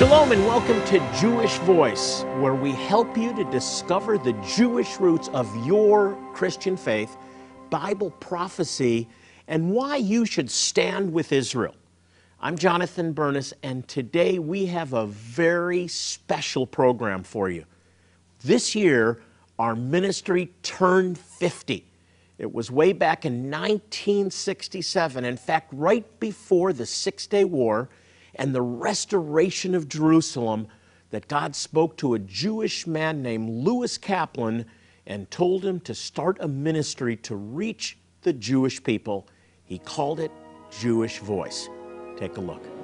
Shalom and welcome to Jewish Voice, where we help you to discover the Jewish roots of your Christian faith, Bible prophecy, and why you should stand with Israel. I'm Jonathan Bernis, and today we have a very special program for you. This year, our ministry turned 50. It was way back in 1967, in fact, right before the Six Day War and the restoration of Jerusalem, that God spoke to a Jewish man named Louis Kaplan and told him to start a ministry to reach the Jewish people. He called it Jewish Voice. Take a look.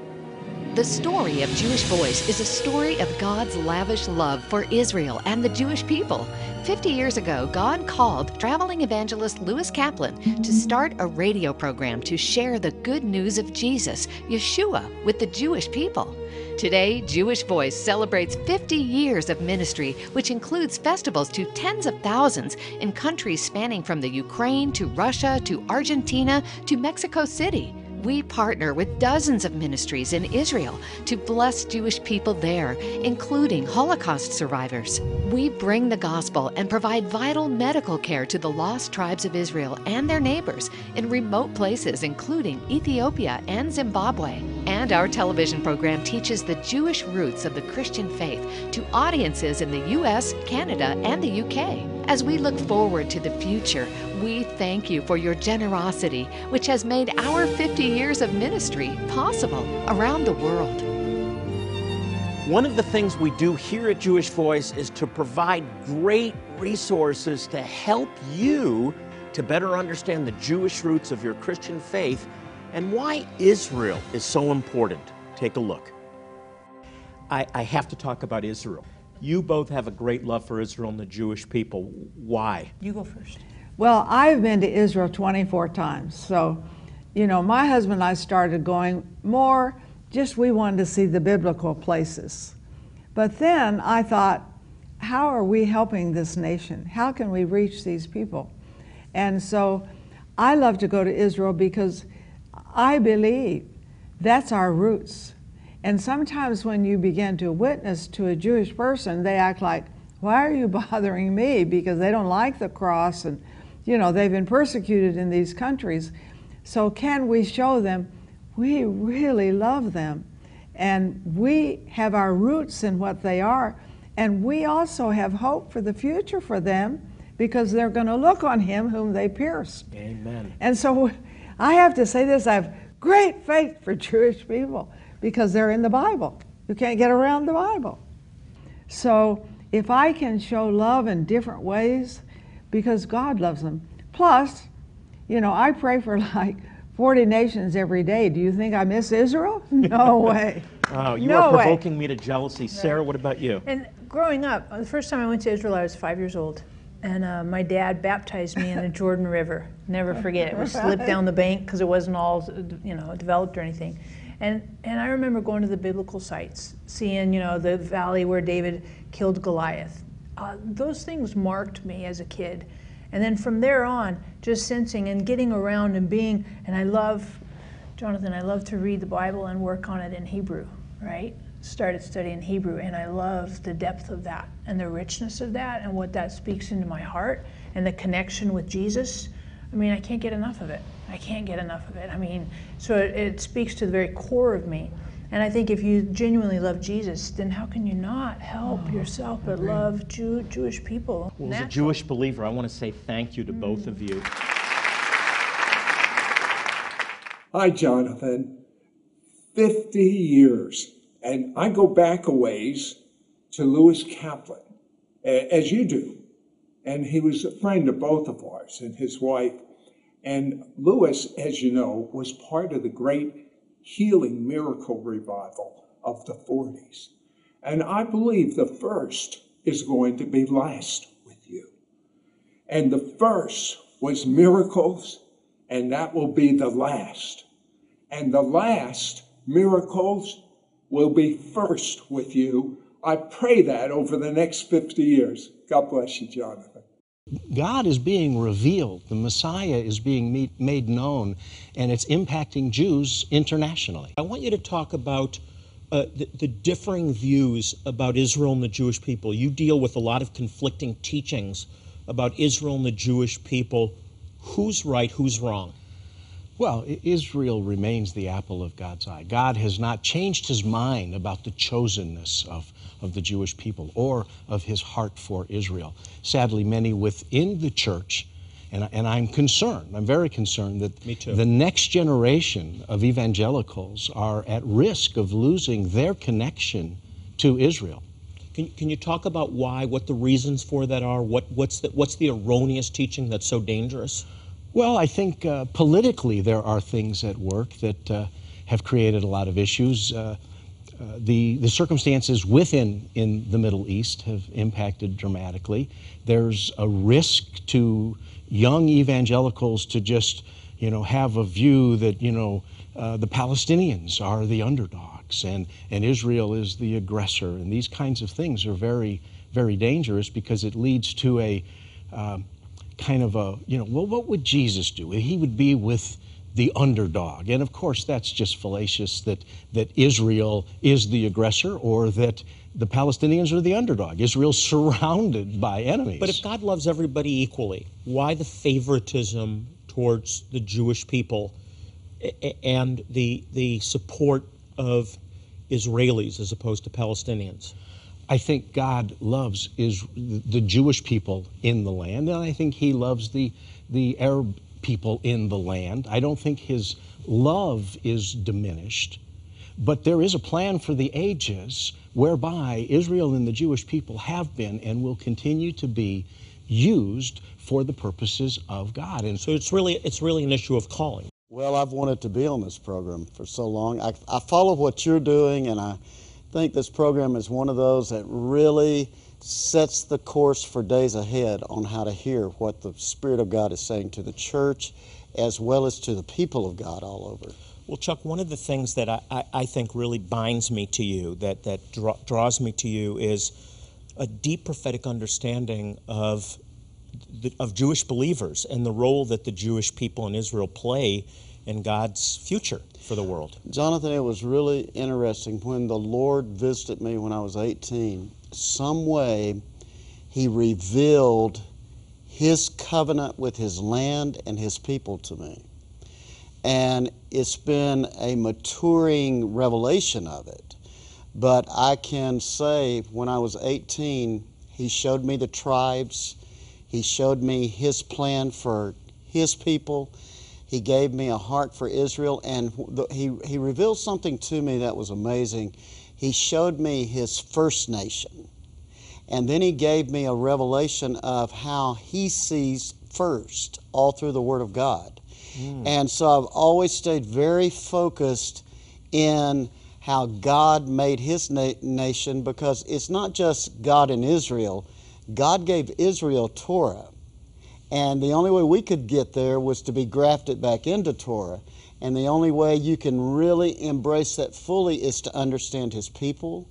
The story of Jewish Voice is a story of God's lavish love for Israel and the Jewish people. 50 years ago, God called traveling evangelist Louis Kaplan to start a radio program to share the good news of Jesus, Yeshua, with the Jewish people. Today, Jewish Voice celebrates 50 years of ministry, which includes festivals to tens of thousands in countries spanning from the Ukraine to Russia to Argentina to Mexico City we partner with dozens of ministries in Israel to bless Jewish people there, including Holocaust survivors. We bring the gospel and provide vital medical care to the lost tribes of Israel and their neighbors in remote places, including Ethiopia and Zimbabwe. And our television program teaches the Jewish roots of the Christian faith to audiences in the U.S., Canada, and the U.K. As we look forward to the future, we thank you for your generosity, which has made our 50 years of ministry possible around the world. One of the things we do here at Jewish Voice is to provide great resources to help you to better understand the Jewish roots of your Christian faith and why Israel is so important. Take a look. I, I have to talk about Israel. You both have a great love for Israel and the Jewish people. Why? You go first. Well, I've been to Israel 24 times. So, you know, my husband and I started going more just we wanted to see the biblical places. But then I thought, how are we helping this nation? How can we reach these people? And so I love to go to Israel because I believe that's our roots. And sometimes when you begin to witness to a Jewish person, they act like, why are you bothering me? Because they don't like the cross and, you know, they've been persecuted in these countries. So can we show them we really love them and we have our roots in what they are and we also have hope for the future for them because they're going to look on him whom they pierced. Amen. And so I have to say this I have great faith for Jewish people because they're in the Bible. You can't get around the Bible. So if I can show love in different ways, because God loves them. Plus, you know, I pray for like 40 nations every day. Do you think I miss Israel? No way. Oh, you no are way. provoking me to jealousy. Sarah, what about you? And growing up, the first time I went to Israel, I was five years old. And uh, my dad baptized me in the Jordan River. Never forget it. We slipped down the bank because it wasn't all, you know, developed or anything. And, and I remember going to the biblical sites, seeing, you know, the valley where David killed Goliath. Uh, those things marked me as a kid. And then from there on, just sensing and getting around and being, and I love, Jonathan, I love to read the Bible and work on it in Hebrew, right? Started studying Hebrew, and I love the depth of that and the richness of that and what that speaks into my heart and the connection with Jesus. I mean, I can't get enough of it. I can't get enough of it. I mean, so it, it speaks to the very core of me. And I think if you genuinely love Jesus, then how can you not help Oh, yourself but love Jew, Jewish people? Well, as a Jewish believer, I want to say thank you to mm-hmm. both of you. Hi, Jonathan. 50 years. And I go back a ways to Louis Kaplan, as you do. And he was a friend of both of ours and his wife. And Louis, as you know, was part of the great healing miracle revival of the 40s. And I believe the first is going to be last with you. And the first was miracles, and that will be the last. And the last miracles will be first with you. I pray that over the next 50 years. God bless you, Jonathan. God is being revealed. The Messiah is being made known, and it's impacting Jews internationally. I want you to talk about uh, the, the differing views about Israel and the Jewish people. You deal with a lot of conflicting teachings about Israel and the Jewish people. Who's right? Who's wrong? Well, Israel remains the apple of God's eye. God has not changed his mind about the chosenness of, of the Jewish people or of his heart for Israel. Sadly, many within the church and, and I'm concerned, I'm very concerned that the next generation of evangelicals are at risk of losing their connection to Israel. Can, can you talk about why, what the reasons for that are? What, what's, the, what's the erroneous teaching that's so dangerous? Well, I think uh, politically there are things at work that uh, have created a lot of issues. Uh, uh the, the circumstances within in the Middle East have impacted dramatically. There's a risk to young evangelicals to just, you know, have a view that, you know, uh, the Palestinians are the underdogs and, and Israel is the aggressor. And these kinds of things are very, very dangerous because it leads to a uh, kind of a, you know, well, what would Jesus do? He would be with the underdog. And of course, that's just fallacious that, that Israel is the aggressor or that the Palestinians are the underdog. Israel's surrounded by enemies. But if God loves everybody equally, why the favoritism towards the Jewish people and the, the support of Israelis as opposed to Palestinians? I think God loves is the Jewish people in the land, and I think He loves the the Arab people in the land. I don't think His love is diminished, but there is a plan for the ages whereby Israel and the Jewish people have been and will continue to be used for the purposes of God. And so it's really it's really an issue of calling. Well, I've wanted to be on this program for so long. I, I follow what you're doing, and I think this program is one of those that really sets the course for days ahead on how to hear what the Spirit of God is saying to the church as well as to the people of God all over. Well, Chuck, one of the things that I, I, I think really binds me to you, that, that draw, draws me to you, is a deep prophetic understanding of, the, of Jewish believers and the role that the Jewish people in Israel play in God's future for the world. Jonathan, it was really interesting when the Lord visited me when I was 18. Some way, He revealed His covenant with His land and His people to me and it's been a maturing revelation of it. But I can say when I was 18, he showed me the tribes, he showed me his plan for his people. He gave me a heart for Israel, and he, he revealed something to me that was amazing. He showed me his first nation. And then he gave me a revelation of how he sees first all through the Word of God. Mm. And so I've always stayed very focused in how God made his na- nation because it's not just God and Israel. God gave Israel Torah. And the only way we could get there was to be grafted back into Torah. And the only way you can really embrace that fully is to understand his people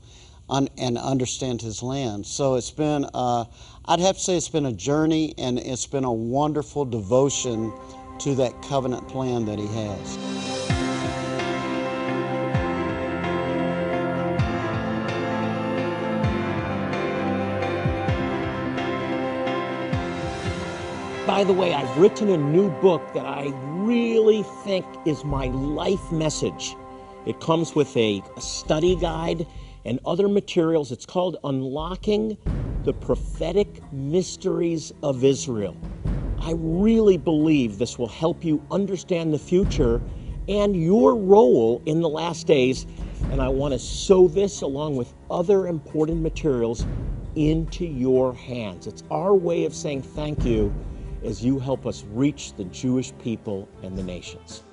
un- and understand his land. So it's been, uh, I'd have to say, it's been a journey and it's been a wonderful devotion to that covenant plan that He has. By the way, I've written a new book that I really think is my life message. It comes with a, a study guide and other materials. It's called Unlocking the Prophetic Mysteries of Israel. I really believe this will help you understand the future and your role in the last days. And I want to sow this along with other important materials into your hands. It's our way of saying thank you as you help us reach the Jewish people and the nations.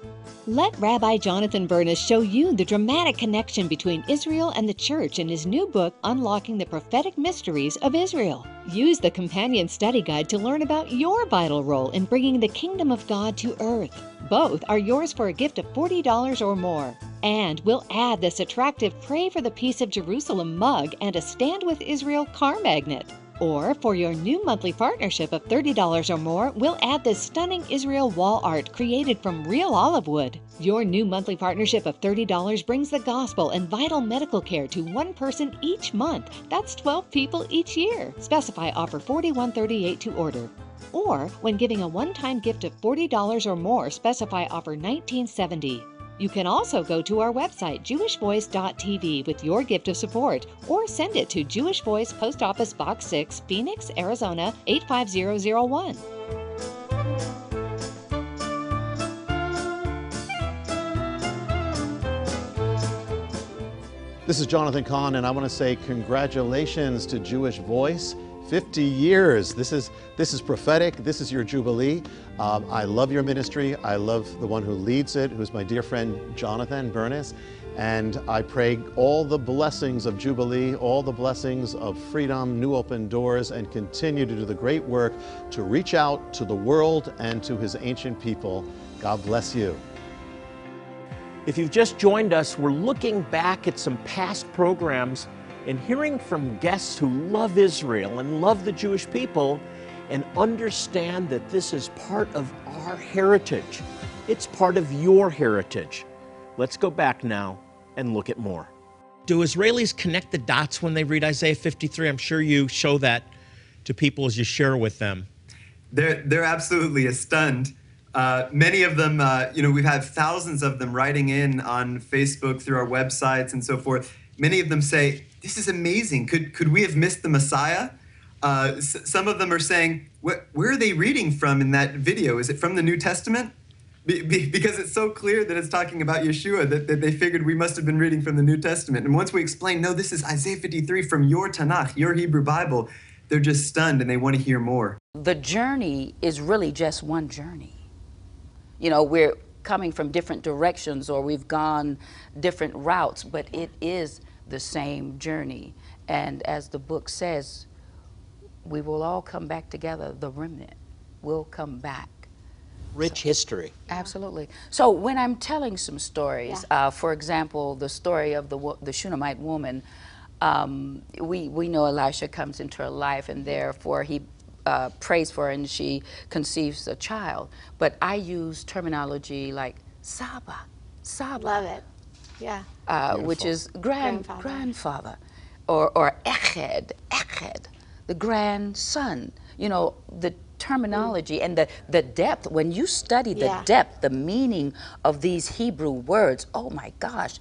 Let Rabbi Jonathan Bernis show you the dramatic connection between Israel and the church in his new book, Unlocking the Prophetic Mysteries of Israel. Use the companion study guide to learn about your vital role in bringing the kingdom of God to earth. Both are yours for a gift of $40 or more. And we'll add this attractive Pray for the Peace of Jerusalem mug and a Stand with Israel car magnet. Or for your new monthly partnership of $30 or more, we'll add this stunning Israel wall art created from real olive wood. Your new monthly partnership of $30 brings the gospel and vital medical care to one person each month. That's 12 people each year. Specify offer 4138 to order. Or when giving a one-time gift of $40 or more, specify offer 1970. You can also go to our website, jewishvoice.tv, with your gift of support, or send it to Jewish Voice Post Office Box 6, Phoenix, Arizona 85001. This is Jonathan Cahn, and I want to say congratulations to Jewish Voice. 50 years. This is this is prophetic. This is your jubilee. Um, I love your ministry. I love the one who leads it, who's my dear friend Jonathan Bernis. And I pray all the blessings of Jubilee, all the blessings of freedom, new open doors, and continue to do the great work to reach out to the world and to his ancient people. God bless you. If you've just joined us, we're looking back at some past programs and hearing from guests who love Israel and love the Jewish people and understand that this is part of our heritage. It's part of your heritage. Let's go back now and look at more. Do Israelis connect the dots when they read Isaiah 53? I'm sure you show that to people as you share with them. They're, they're absolutely stunned. Uh, many of them, uh, you know, we've had thousands of them writing in on Facebook through our websites and so forth. Many of them say, this is amazing. Could, could we have missed the Messiah? Uh, some of them are saying, where are they reading from in that video? Is it from the New Testament? Be, be, because it's so clear that it's talking about Yeshua that, that they figured we must have been reading from the New Testament. And once we explain, no, this is Isaiah 53 from your Tanakh, your Hebrew Bible, they're just stunned and they want to hear more. The journey is really just one journey. You know, we're coming from different directions or we've gone different routes, but it is the same journey. And as the book says, we will all come back together. The remnant will come back. Rich history. Absolutely. So when I'm telling some stories, uh, for example, the story of the wo- the Shunammite woman, um, we we know Elisha comes into her life, and therefore he uh, prays for her, and she conceives a child. But I use terminology like Saba, Saba. Love it. Yeah. Uh, which is grand Grandfather. grandfather, or or Eched, Eched, the grandson. You know the terminology and the the depth. When you study the Yeah. depth, the meaning of these Hebrew words, oh my gosh,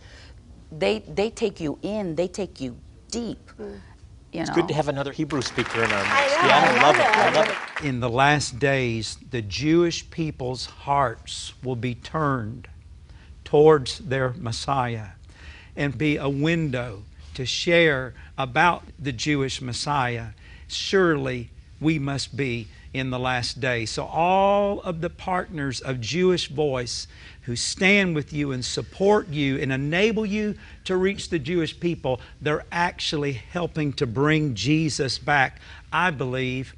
they they take you in. They take you deep. You It's know. good to have another Hebrew speaker in our midst. I know, yeah, I I love love it. it. I I love love it. In the last days, the Jewish people's hearts will be turned towards their Messiah and be a window to share about the Jewish Messiah. Surely we must be in the last day. So, all of the partners of Jewish Voice who stand with you and support you and enable you to reach the Jewish people, they're actually helping to bring Jesus back, I believe,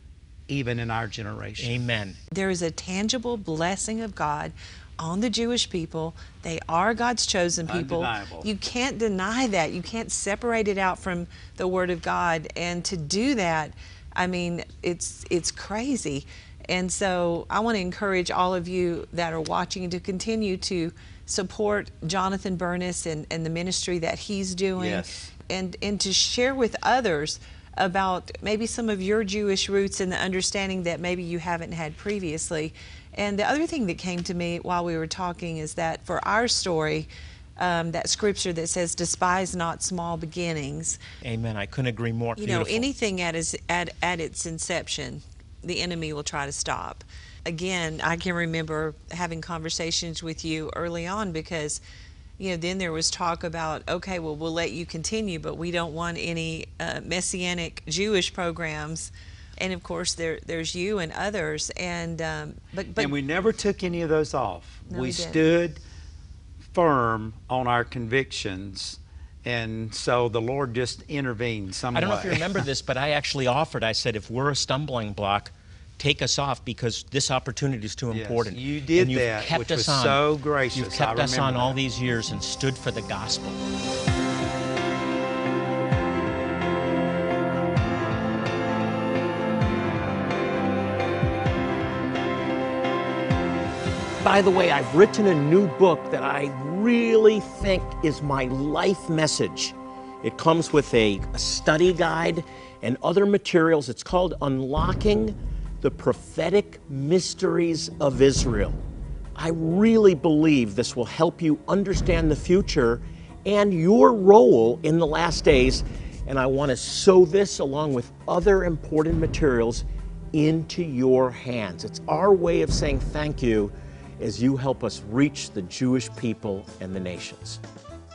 even in our generation. Amen. There is a tangible blessing of God on the Jewish people. They are God's chosen people. Undeniable. You can't deny that. You can't separate it out from the Word of God. And to do that, I mean, it's it's crazy. And so I want to encourage all of you that are watching to continue to support Jonathan Bernis and, and the ministry that he's doing Yes. and and to share with others about maybe some of your Jewish roots and the understanding that maybe you haven't had previously. And the other thing that came to me while we were talking is that for our story, um, that scripture that says, "Despise not small beginnings." Amen. I couldn't agree more. You know, anything at its at, at its inception, the enemy will try to stop. Again, I can remember having conversations with you early on because, you know, then there was talk about, okay, well, we'll let you continue, but we don't want any uh, messianic Jewish programs. And of course, there there's you and others, and um, but but and we never took any of those off. No, we we didn't. stood firm on our convictions, and so the Lord just intervened some I don't know if you remember this, but I actually offered. I said, if we're a stumbling block, take us off because this opportunity is too Yes, important. you did and you've that, kept which us was on. so gracious. You've kept I us on remember all these years and stood for the gospel. By the way, I've written a new book that I really think is my life message. It comes with a, a study guide and other materials. It's called Unlocking the Prophetic Mysteries of Israel. I really believe this will help you understand the future and your role in the last days. And I want to sow this along with other important materials into your hands. It's our way of saying thank you as you help us reach the Jewish people and the nations.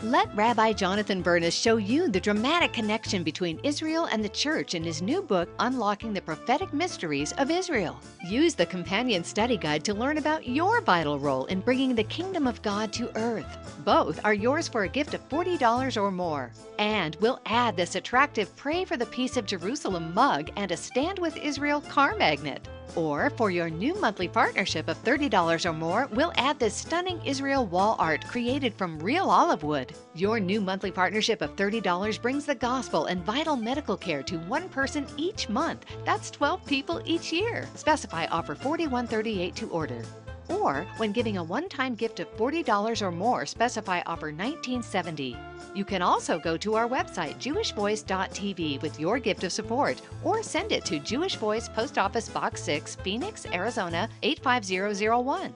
Let Rabbi Jonathan Bernis show you the dramatic connection between Israel and the church in his new book, Unlocking the Prophetic Mysteries of Israel. Use the companion study guide to learn about your vital role in bringing the kingdom of God to earth. Both are yours for a gift of $40 or more. And we'll add this attractive Pray for the Peace of Jerusalem mug and a Stand with Israel car magnet. Or for your new monthly partnership of $30 or more, we'll add this stunning Israel wall art created from real olive wood. Your new monthly partnership of $30 brings the gospel and vital medical care to one person each month. That's 12 people each year. Specify offer 4138 to order. Or when giving a one-time gift of $40 or more, specify offer 1970. You can also go to our website, jewishvoice.tv, with your gift of support, or send it to Jewish Voice Post Office Box 6, Phoenix, Arizona 85001.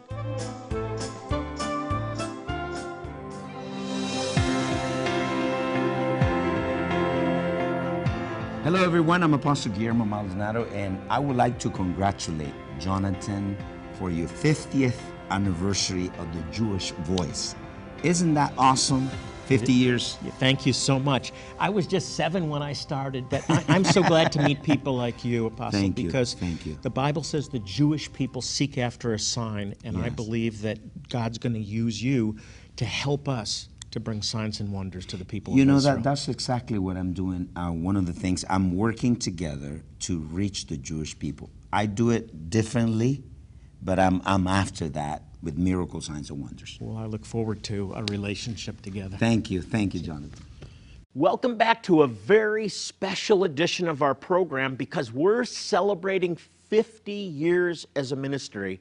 Hello, everyone. I'm Apostle Guillermo Maldonado, and I would like to congratulate Jonathan for your 50th anniversary of the Jewish Voice. Isn't that awesome? 50 years. Thank you so much. I was just seven when I started, but I, am so glad to meet people like you, Apostle, Thank you. because Thank you. the Bible says the Jewish people seek after a sign, and I believe that God's going to use you to help us to bring signs and wonders to the people You of know Israel. that that's exactly what I'm doing. Uh, one of the things I'm working together to reach the Jewish people. I do it differently, but I'm I'm after that with miracle signs and wonders. Well, I look forward to a relationship together. Thank you, thank you, Jonathan. Welcome back to a very special edition of our program because we're celebrating 50 years as a ministry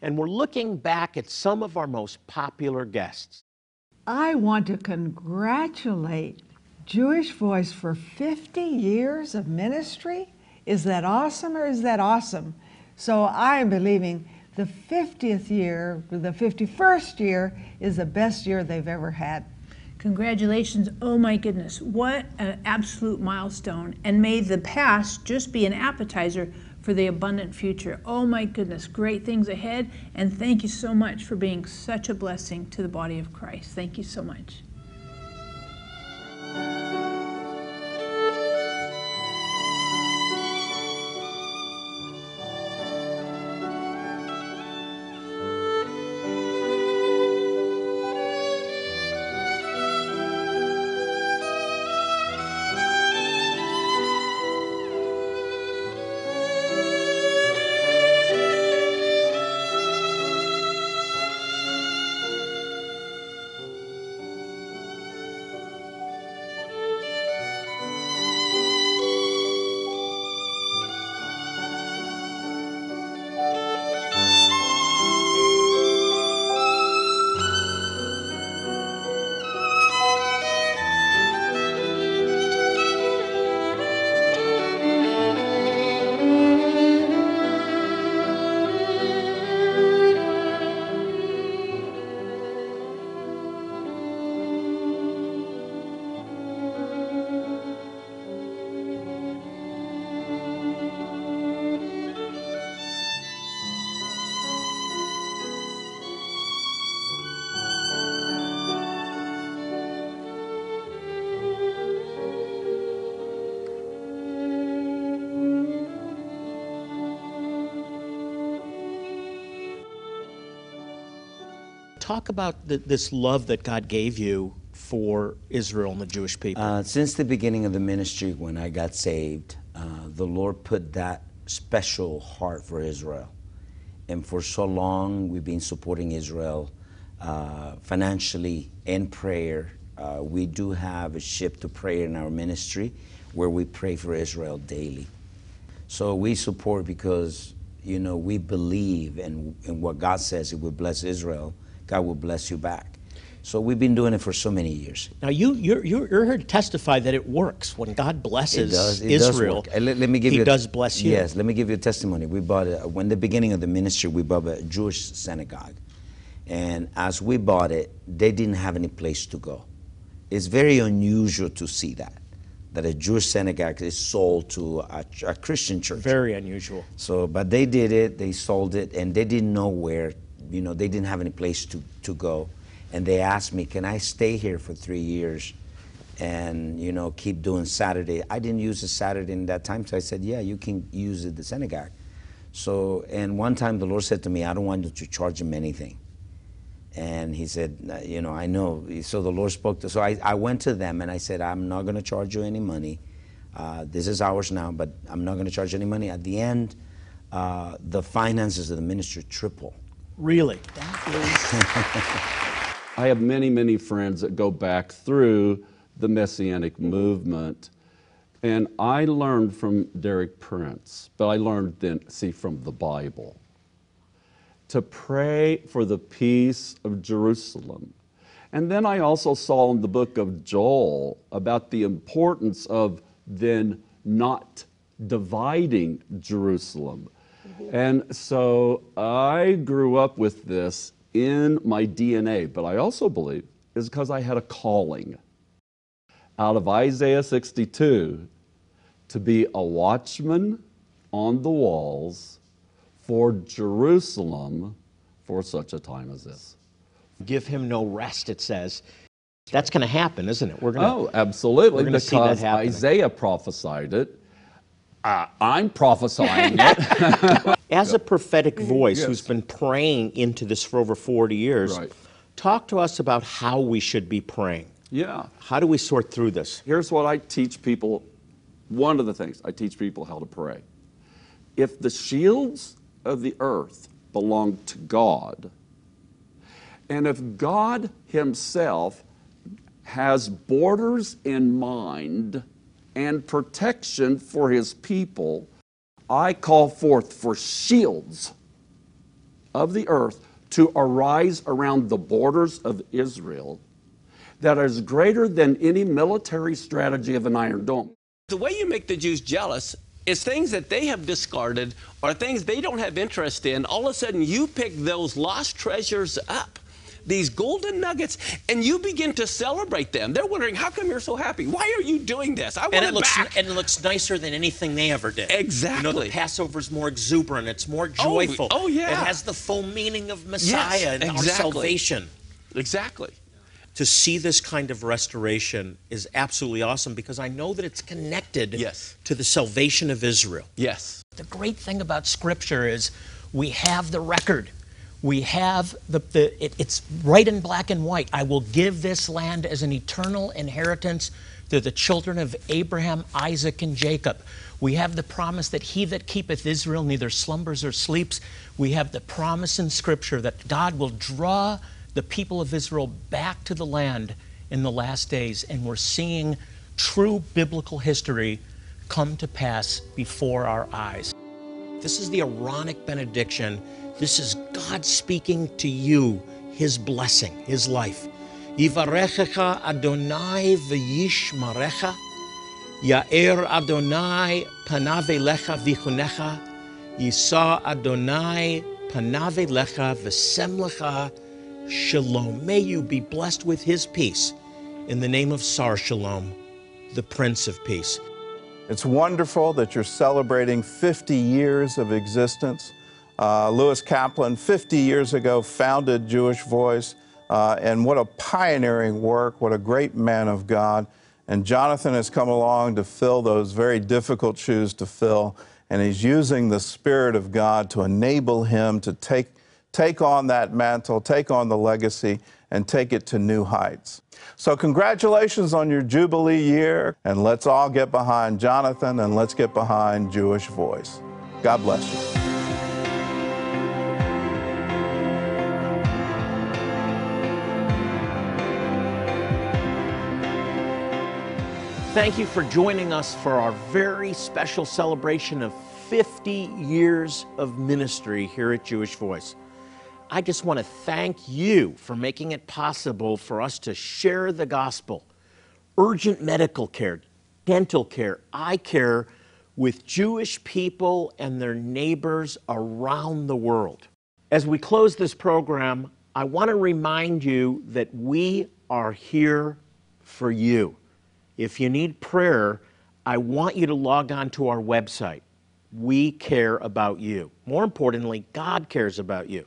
and we're looking back at some of our most popular guests. I want to congratulate Jewish Voice for 50 years of ministry. Is that awesome or is that awesome? So I am believing the 50th year, the 51st year, is the best year they've ever had. Congratulations. Oh my goodness. What an absolute milestone. And may the past just be an appetizer for the abundant future. Oh my goodness. Great things ahead. And thank you so much for being such a blessing to the body of Christ. Thank you so much. Talk about the, this love that God gave you for Israel and the Jewish people. Uh, since the beginning of the ministry, when I got saved, uh, the Lord put that special heart for Israel. And for so long, we've been supporting Israel uh, financially and prayer. Uh, we do have a ship to prayer in our ministry where we pray for Israel daily. So we support because you know, we believe in, in what God says, it would bless Israel, God will bless you back. So we've been doing it for so many years. Now, you, you're, you're, you're here to testify that it works. When God blesses It does. It does Israel, work. Uh, Let, let me give He you. a- does bless you. Yes. Let me give you a testimony. We bought a, when the beginning of the ministry, we bought a Jewish synagogue, and as we bought it, they didn't have any place to go. It's very unusual to see that that a Jewish synagogue is sold to a, a Christian church. Very unusual. So, but they did it. They sold it, and they didn't know where. You know, they didn't have any place to to go, and they asked me, "Can I stay here for three years?" and you know keep doing Saturday. I didn't use the Saturday in that time, so I said, "Yeah, you can use it, the synagogue." So, and one time the Lord said to me, "I don't want you to charge him anything." And he said, "Uh, "You know, I know." So the Lord spoke to. So I, I went to them and I said, "I'm not going to charge you any money. Uh, this is ours now, but I'm not going to charge any money." At the end, uh, the finances of the ministry triple. Really? I have many, many friends that go back through the Messianic movement. And I learned from Derek Prince, but I learned then, see, from the Bible to pray for the peace of Jerusalem. And then I also saw in the book of Joel about the importance of then not dividing Jerusalem. And so I grew up with this in my DNA, but I also believe is because I had a calling out of Isaiah 62 to be a watchman on the walls for Jerusalem for such a time as this. Give him no rest, it says. That's going to happen, isn't it? We're going to. Oh, absolutely, We're gonna see that because happening. Isaiah prophesied it. Uh, I'm prophesying it. As a prophetic voice Yes. who's been praying into this for over 40 years, Right. talk to us about how we should be praying. Yeah. How do we sort through this? Here's what I teach people. One of the things I teach people how to pray. If the shields of the earth belong to God, and if God Himself has borders in mind and protection for His people, I call forth for shields of the earth to arise around the borders of Israel that is greater than any military strategy of an iron dome. The way you make the Jews jealous is things that they have discarded or things they don't have interest in. All of a sudden, you pick those lost treasures up, these golden nuggets, and you begin to celebrate them. They're wondering, how come you're so happy? Why are you doing this? I want And it, it looks back. and it looks nicer than anything they ever did. Exactly. You know, Exactly. the Passover's more exuberant. It's more Oh, joyful. oh, yeah. It has the full meaning of Messiah and our salvation. Exactly. To see this kind of restoration is absolutely awesome because I know that it's connected Yes. to the salvation of Israel. Yes. The great thing about Scripture is we have the record. We have the, the it, it's right in black and white. I will give this land as an eternal inheritance to the children of Abraham, Isaac, and Jacob. We have the promise that he that keepeth Israel neither slumbers or sleeps. We have the promise in Scripture that God will draw the people of Israel back to the land in the last days. And we're seeing true biblical history come to pass before our eyes. This is the Aaronic benediction. This is God speaking to you, His blessing, His life. Yivarechecha Adonai v'yishmarecha. Ya'er Adonai panave lecha v'chunecha. Yisa Adonai panave lecha v'sem lecha shalom. May you be blessed with His peace. In the name of Sar Shalom, the Prince of Peace. It's wonderful that you're celebrating 50 years of existence. Uh, Louis Kaplan, 50 years ago, founded Jewish Voice, uh, and what a pioneering work, what a great man of God. And Jonathan has come along to fill those very difficult shoes to fill, and he's using the Spirit of God to enable him to take, take on that mantle, take on the legacy, and take it to new heights. So, congratulations on your Jubilee year, and let's all get behind Jonathan and let's get behind Jewish Voice. God bless you. Thank you for joining us for our very special celebration of 50 years of ministry here at Jewish Voice. I just want to thank you for making it possible for us to share the gospel, urgent medical care, dental care, eye care with Jewish people and their neighbors around the world. As we close this program, I want to remind you that we are here for you. If you need prayer, I want you to log on to our website. We care about you. More importantly, God cares about you.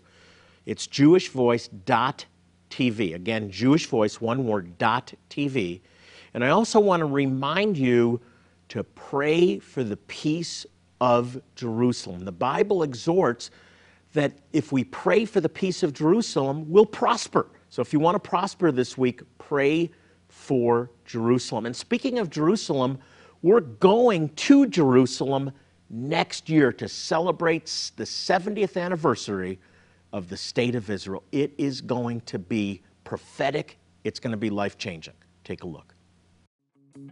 It's jewishvoice.tv. Again, Jewish Voice, one word, TV. And I also want to remind you to pray for the peace of Jerusalem. The Bible exhorts that if we pray for the peace of Jerusalem, we'll prosper. So if you want to prosper this week, pray for Jerusalem. And speaking of Jerusalem, we're going to Jerusalem next year to celebrate the 70th anniversary of the state of Israel. It is going to be prophetic, it's going to be life changing. Take a look.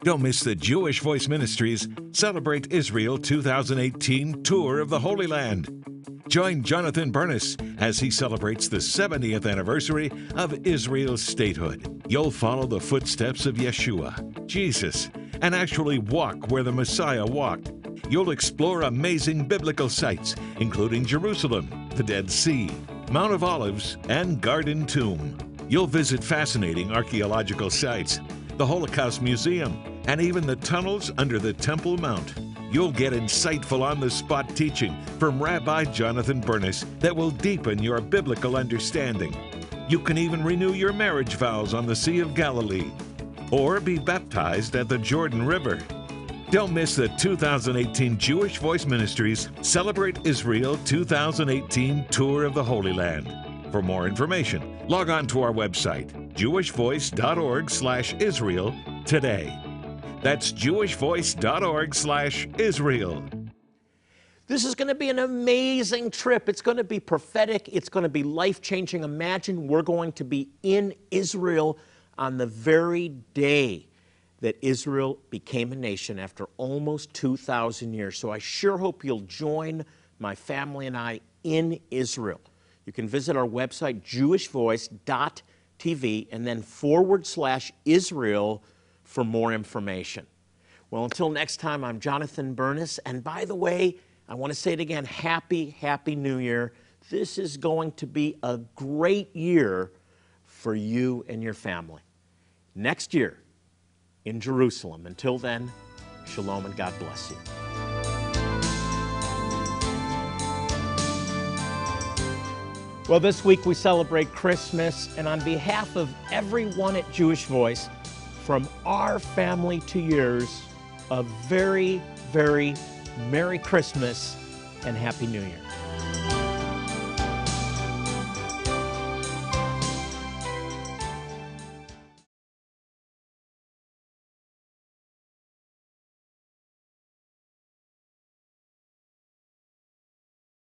Don't miss the Jewish Voice Ministries Celebrate Israel 2018 tour of the Holy Land. Join Jonathan Bernis as he celebrates the 70th anniversary of Israel's statehood. You'll follow the footsteps of Yeshua, Jesus, and actually walk where the Messiah walked. You'll explore amazing biblical sites, including Jerusalem, the Dead Sea, Mount of Olives, and Garden Tomb. You'll visit fascinating archaeological sites, the Holocaust Museum, and even the tunnels under the Temple Mount. You'll get insightful on the spot teaching from Rabbi Jonathan Bernis that will deepen your biblical understanding. You can even renew your marriage vows on the Sea of Galilee or be baptized at the Jordan River. Don't miss the 2018 Jewish Voice Ministries Celebrate Israel 2018 Tour of the Holy Land. For more information, log on to our website, jewishvoice.org/israel today. That's jewishvoice.org slash Israel. This is going to be an amazing trip. It's going to be prophetic. It's going to be life changing. Imagine we're going to be in Israel on the very day that Israel became a nation after almost 2,000 years. So I sure hope you'll join my family and I in Israel. You can visit our website, jewishvoice.tv, and then forward slash Israel for more information. Well, until next time, I'm Jonathan Bernis. And by the way, I want to say it again happy, happy new year. This is going to be a great year for you and your family. Next year in Jerusalem. Until then, shalom and God bless you. Well, this week we celebrate Christmas, and on behalf of everyone at Jewish Voice, from our family to yours, a very, very Merry Christmas and Happy New Year.